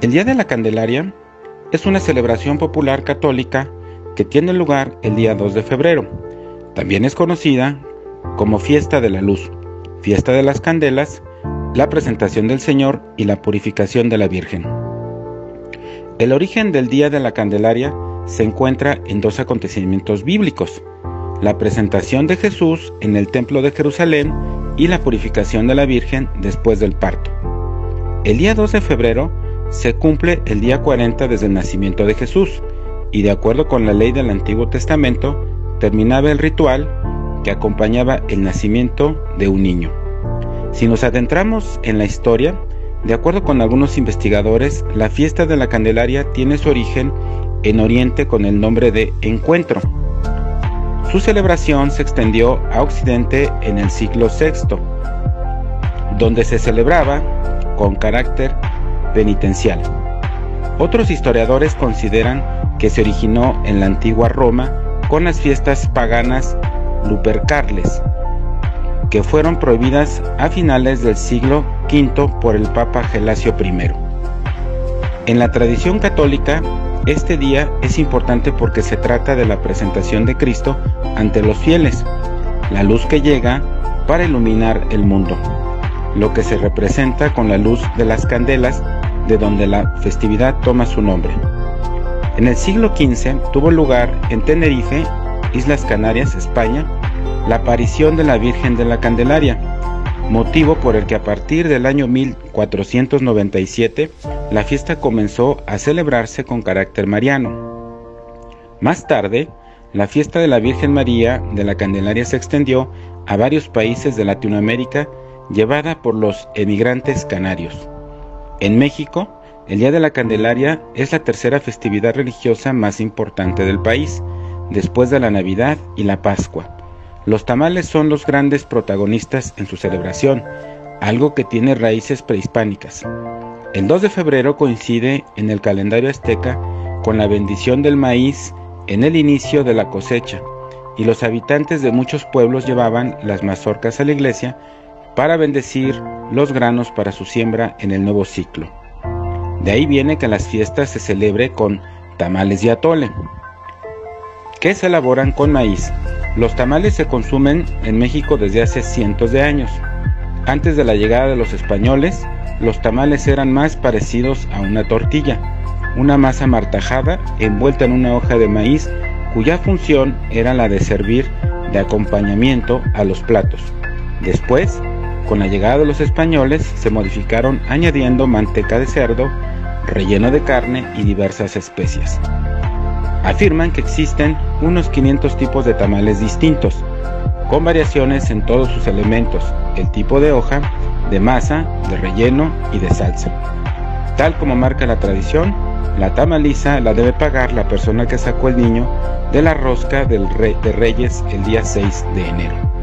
El Día de la Candelaria es una celebración popular católica que tiene lugar el día 2 de febrero. También es conocida como Fiesta de la Luz, Fiesta de las Candelas, la presentación del Señor y la purificación de la Virgen. El origen del Día de la Candelaria se encuentra en dos acontecimientos bíblicos, la presentación de Jesús en el Templo de Jerusalén y la purificación de la Virgen después del parto. El día 2 de febrero se cumple el día 40 desde el nacimiento de Jesús y de acuerdo con la ley del Antiguo Testamento terminaba el ritual que acompañaba el nacimiento de un niño. Si nos adentramos en la historia, de acuerdo con algunos investigadores, la fiesta de la Candelaria tiene su origen en Oriente con el nombre de Encuentro. Su celebración se extendió a Occidente en el siglo VI, donde se celebraba con carácter penitencial. Otros historiadores consideran que se originó en la antigua Roma con las fiestas paganas Lupercarles, que fueron prohibidas a finales del siglo V por el Papa Gelasio I. En la tradición católica, este día es importante porque se trata de la presentación de Cristo ante los fieles, la luz que llega para iluminar el mundo, lo que se representa con la luz de las candelas de donde la festividad toma su nombre. En el siglo XV tuvo lugar en Tenerife, Islas Canarias, España, la aparición de la Virgen de la Candelaria, motivo por el que a partir del año 1497 la fiesta comenzó a celebrarse con carácter mariano. Más tarde, la fiesta de la Virgen María de la Candelaria se extendió a varios países de Latinoamérica llevada por los emigrantes canarios. En México, el Día de la Candelaria es la tercera festividad religiosa más importante del país, después de la Navidad y la Pascua. Los tamales son los grandes protagonistas en su celebración, algo que tiene raíces prehispánicas. El 2 de febrero coincide en el calendario azteca con la bendición del maíz en el inicio de la cosecha, y los habitantes de muchos pueblos llevaban las mazorcas a la iglesia para bendecir los granos para su siembra en el nuevo ciclo. De ahí viene que las fiestas se celebre con tamales y atole, que se elaboran con maíz. Los tamales se consumen en México desde hace cientos de años. Antes de la llegada de los españoles, los tamales eran más parecidos a una tortilla, una masa martajada envuelta en una hoja de maíz cuya función era la de servir de acompañamiento a los platos. Después, con la llegada de los españoles se modificaron añadiendo manteca de cerdo, relleno de carne y diversas especias. Afirman que existen unos 500 tipos de tamales distintos, con variaciones en todos sus elementos, el tipo de hoja, de masa, de relleno y de salsa. Tal como marca la tradición, la tamaliza la debe pagar la persona que sacó el niño de la rosca de Reyes el día 6 de enero.